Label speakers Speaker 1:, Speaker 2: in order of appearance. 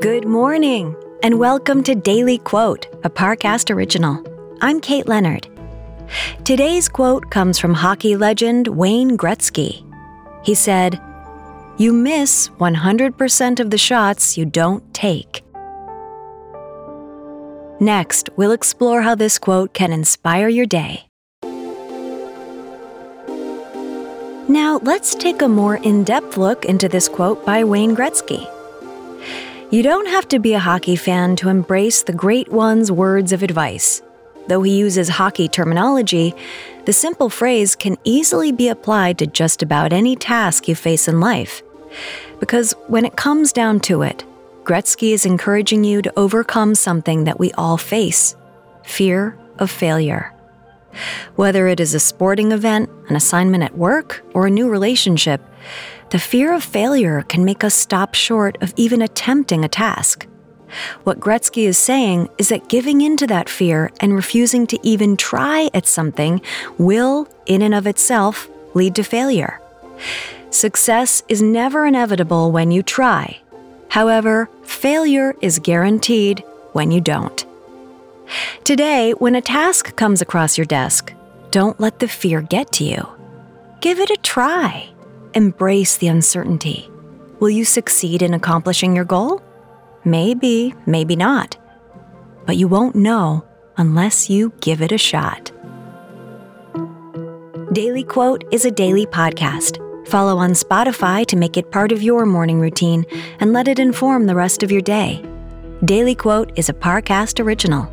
Speaker 1: Good morning, and welcome to Daily Quote, a Parcast original. I'm Kate Leonard. Today's quote comes from hockey legend Wayne Gretzky. He said, You miss 100% of the shots you don't take. Next, we'll explore how this quote can inspire your day. Now, let's take a more in depth look into this quote by Wayne Gretzky. You don't have to be a hockey fan to embrace the great one's words of advice. Though he uses hockey terminology, the simple phrase can easily be applied to just about any task you face in life. Because when it comes down to it, Gretzky is encouraging you to overcome something that we all face fear of failure. Whether it is a sporting event, an assignment at work, or a new relationship, the fear of failure can make us stop short of even attempting a task. What Gretzky is saying is that giving in to that fear and refusing to even try at something will, in and of itself, lead to failure. Success is never inevitable when you try. However, failure is guaranteed when you don't. Today, when a task comes across your desk, don't let the fear get to you. Give it a try. Embrace the uncertainty. Will you succeed in accomplishing your goal? Maybe, maybe not. But you won't know unless you give it a shot. Daily Quote is a daily podcast. Follow on Spotify to make it part of your morning routine and let it inform the rest of your day. Daily Quote is a Parcast original.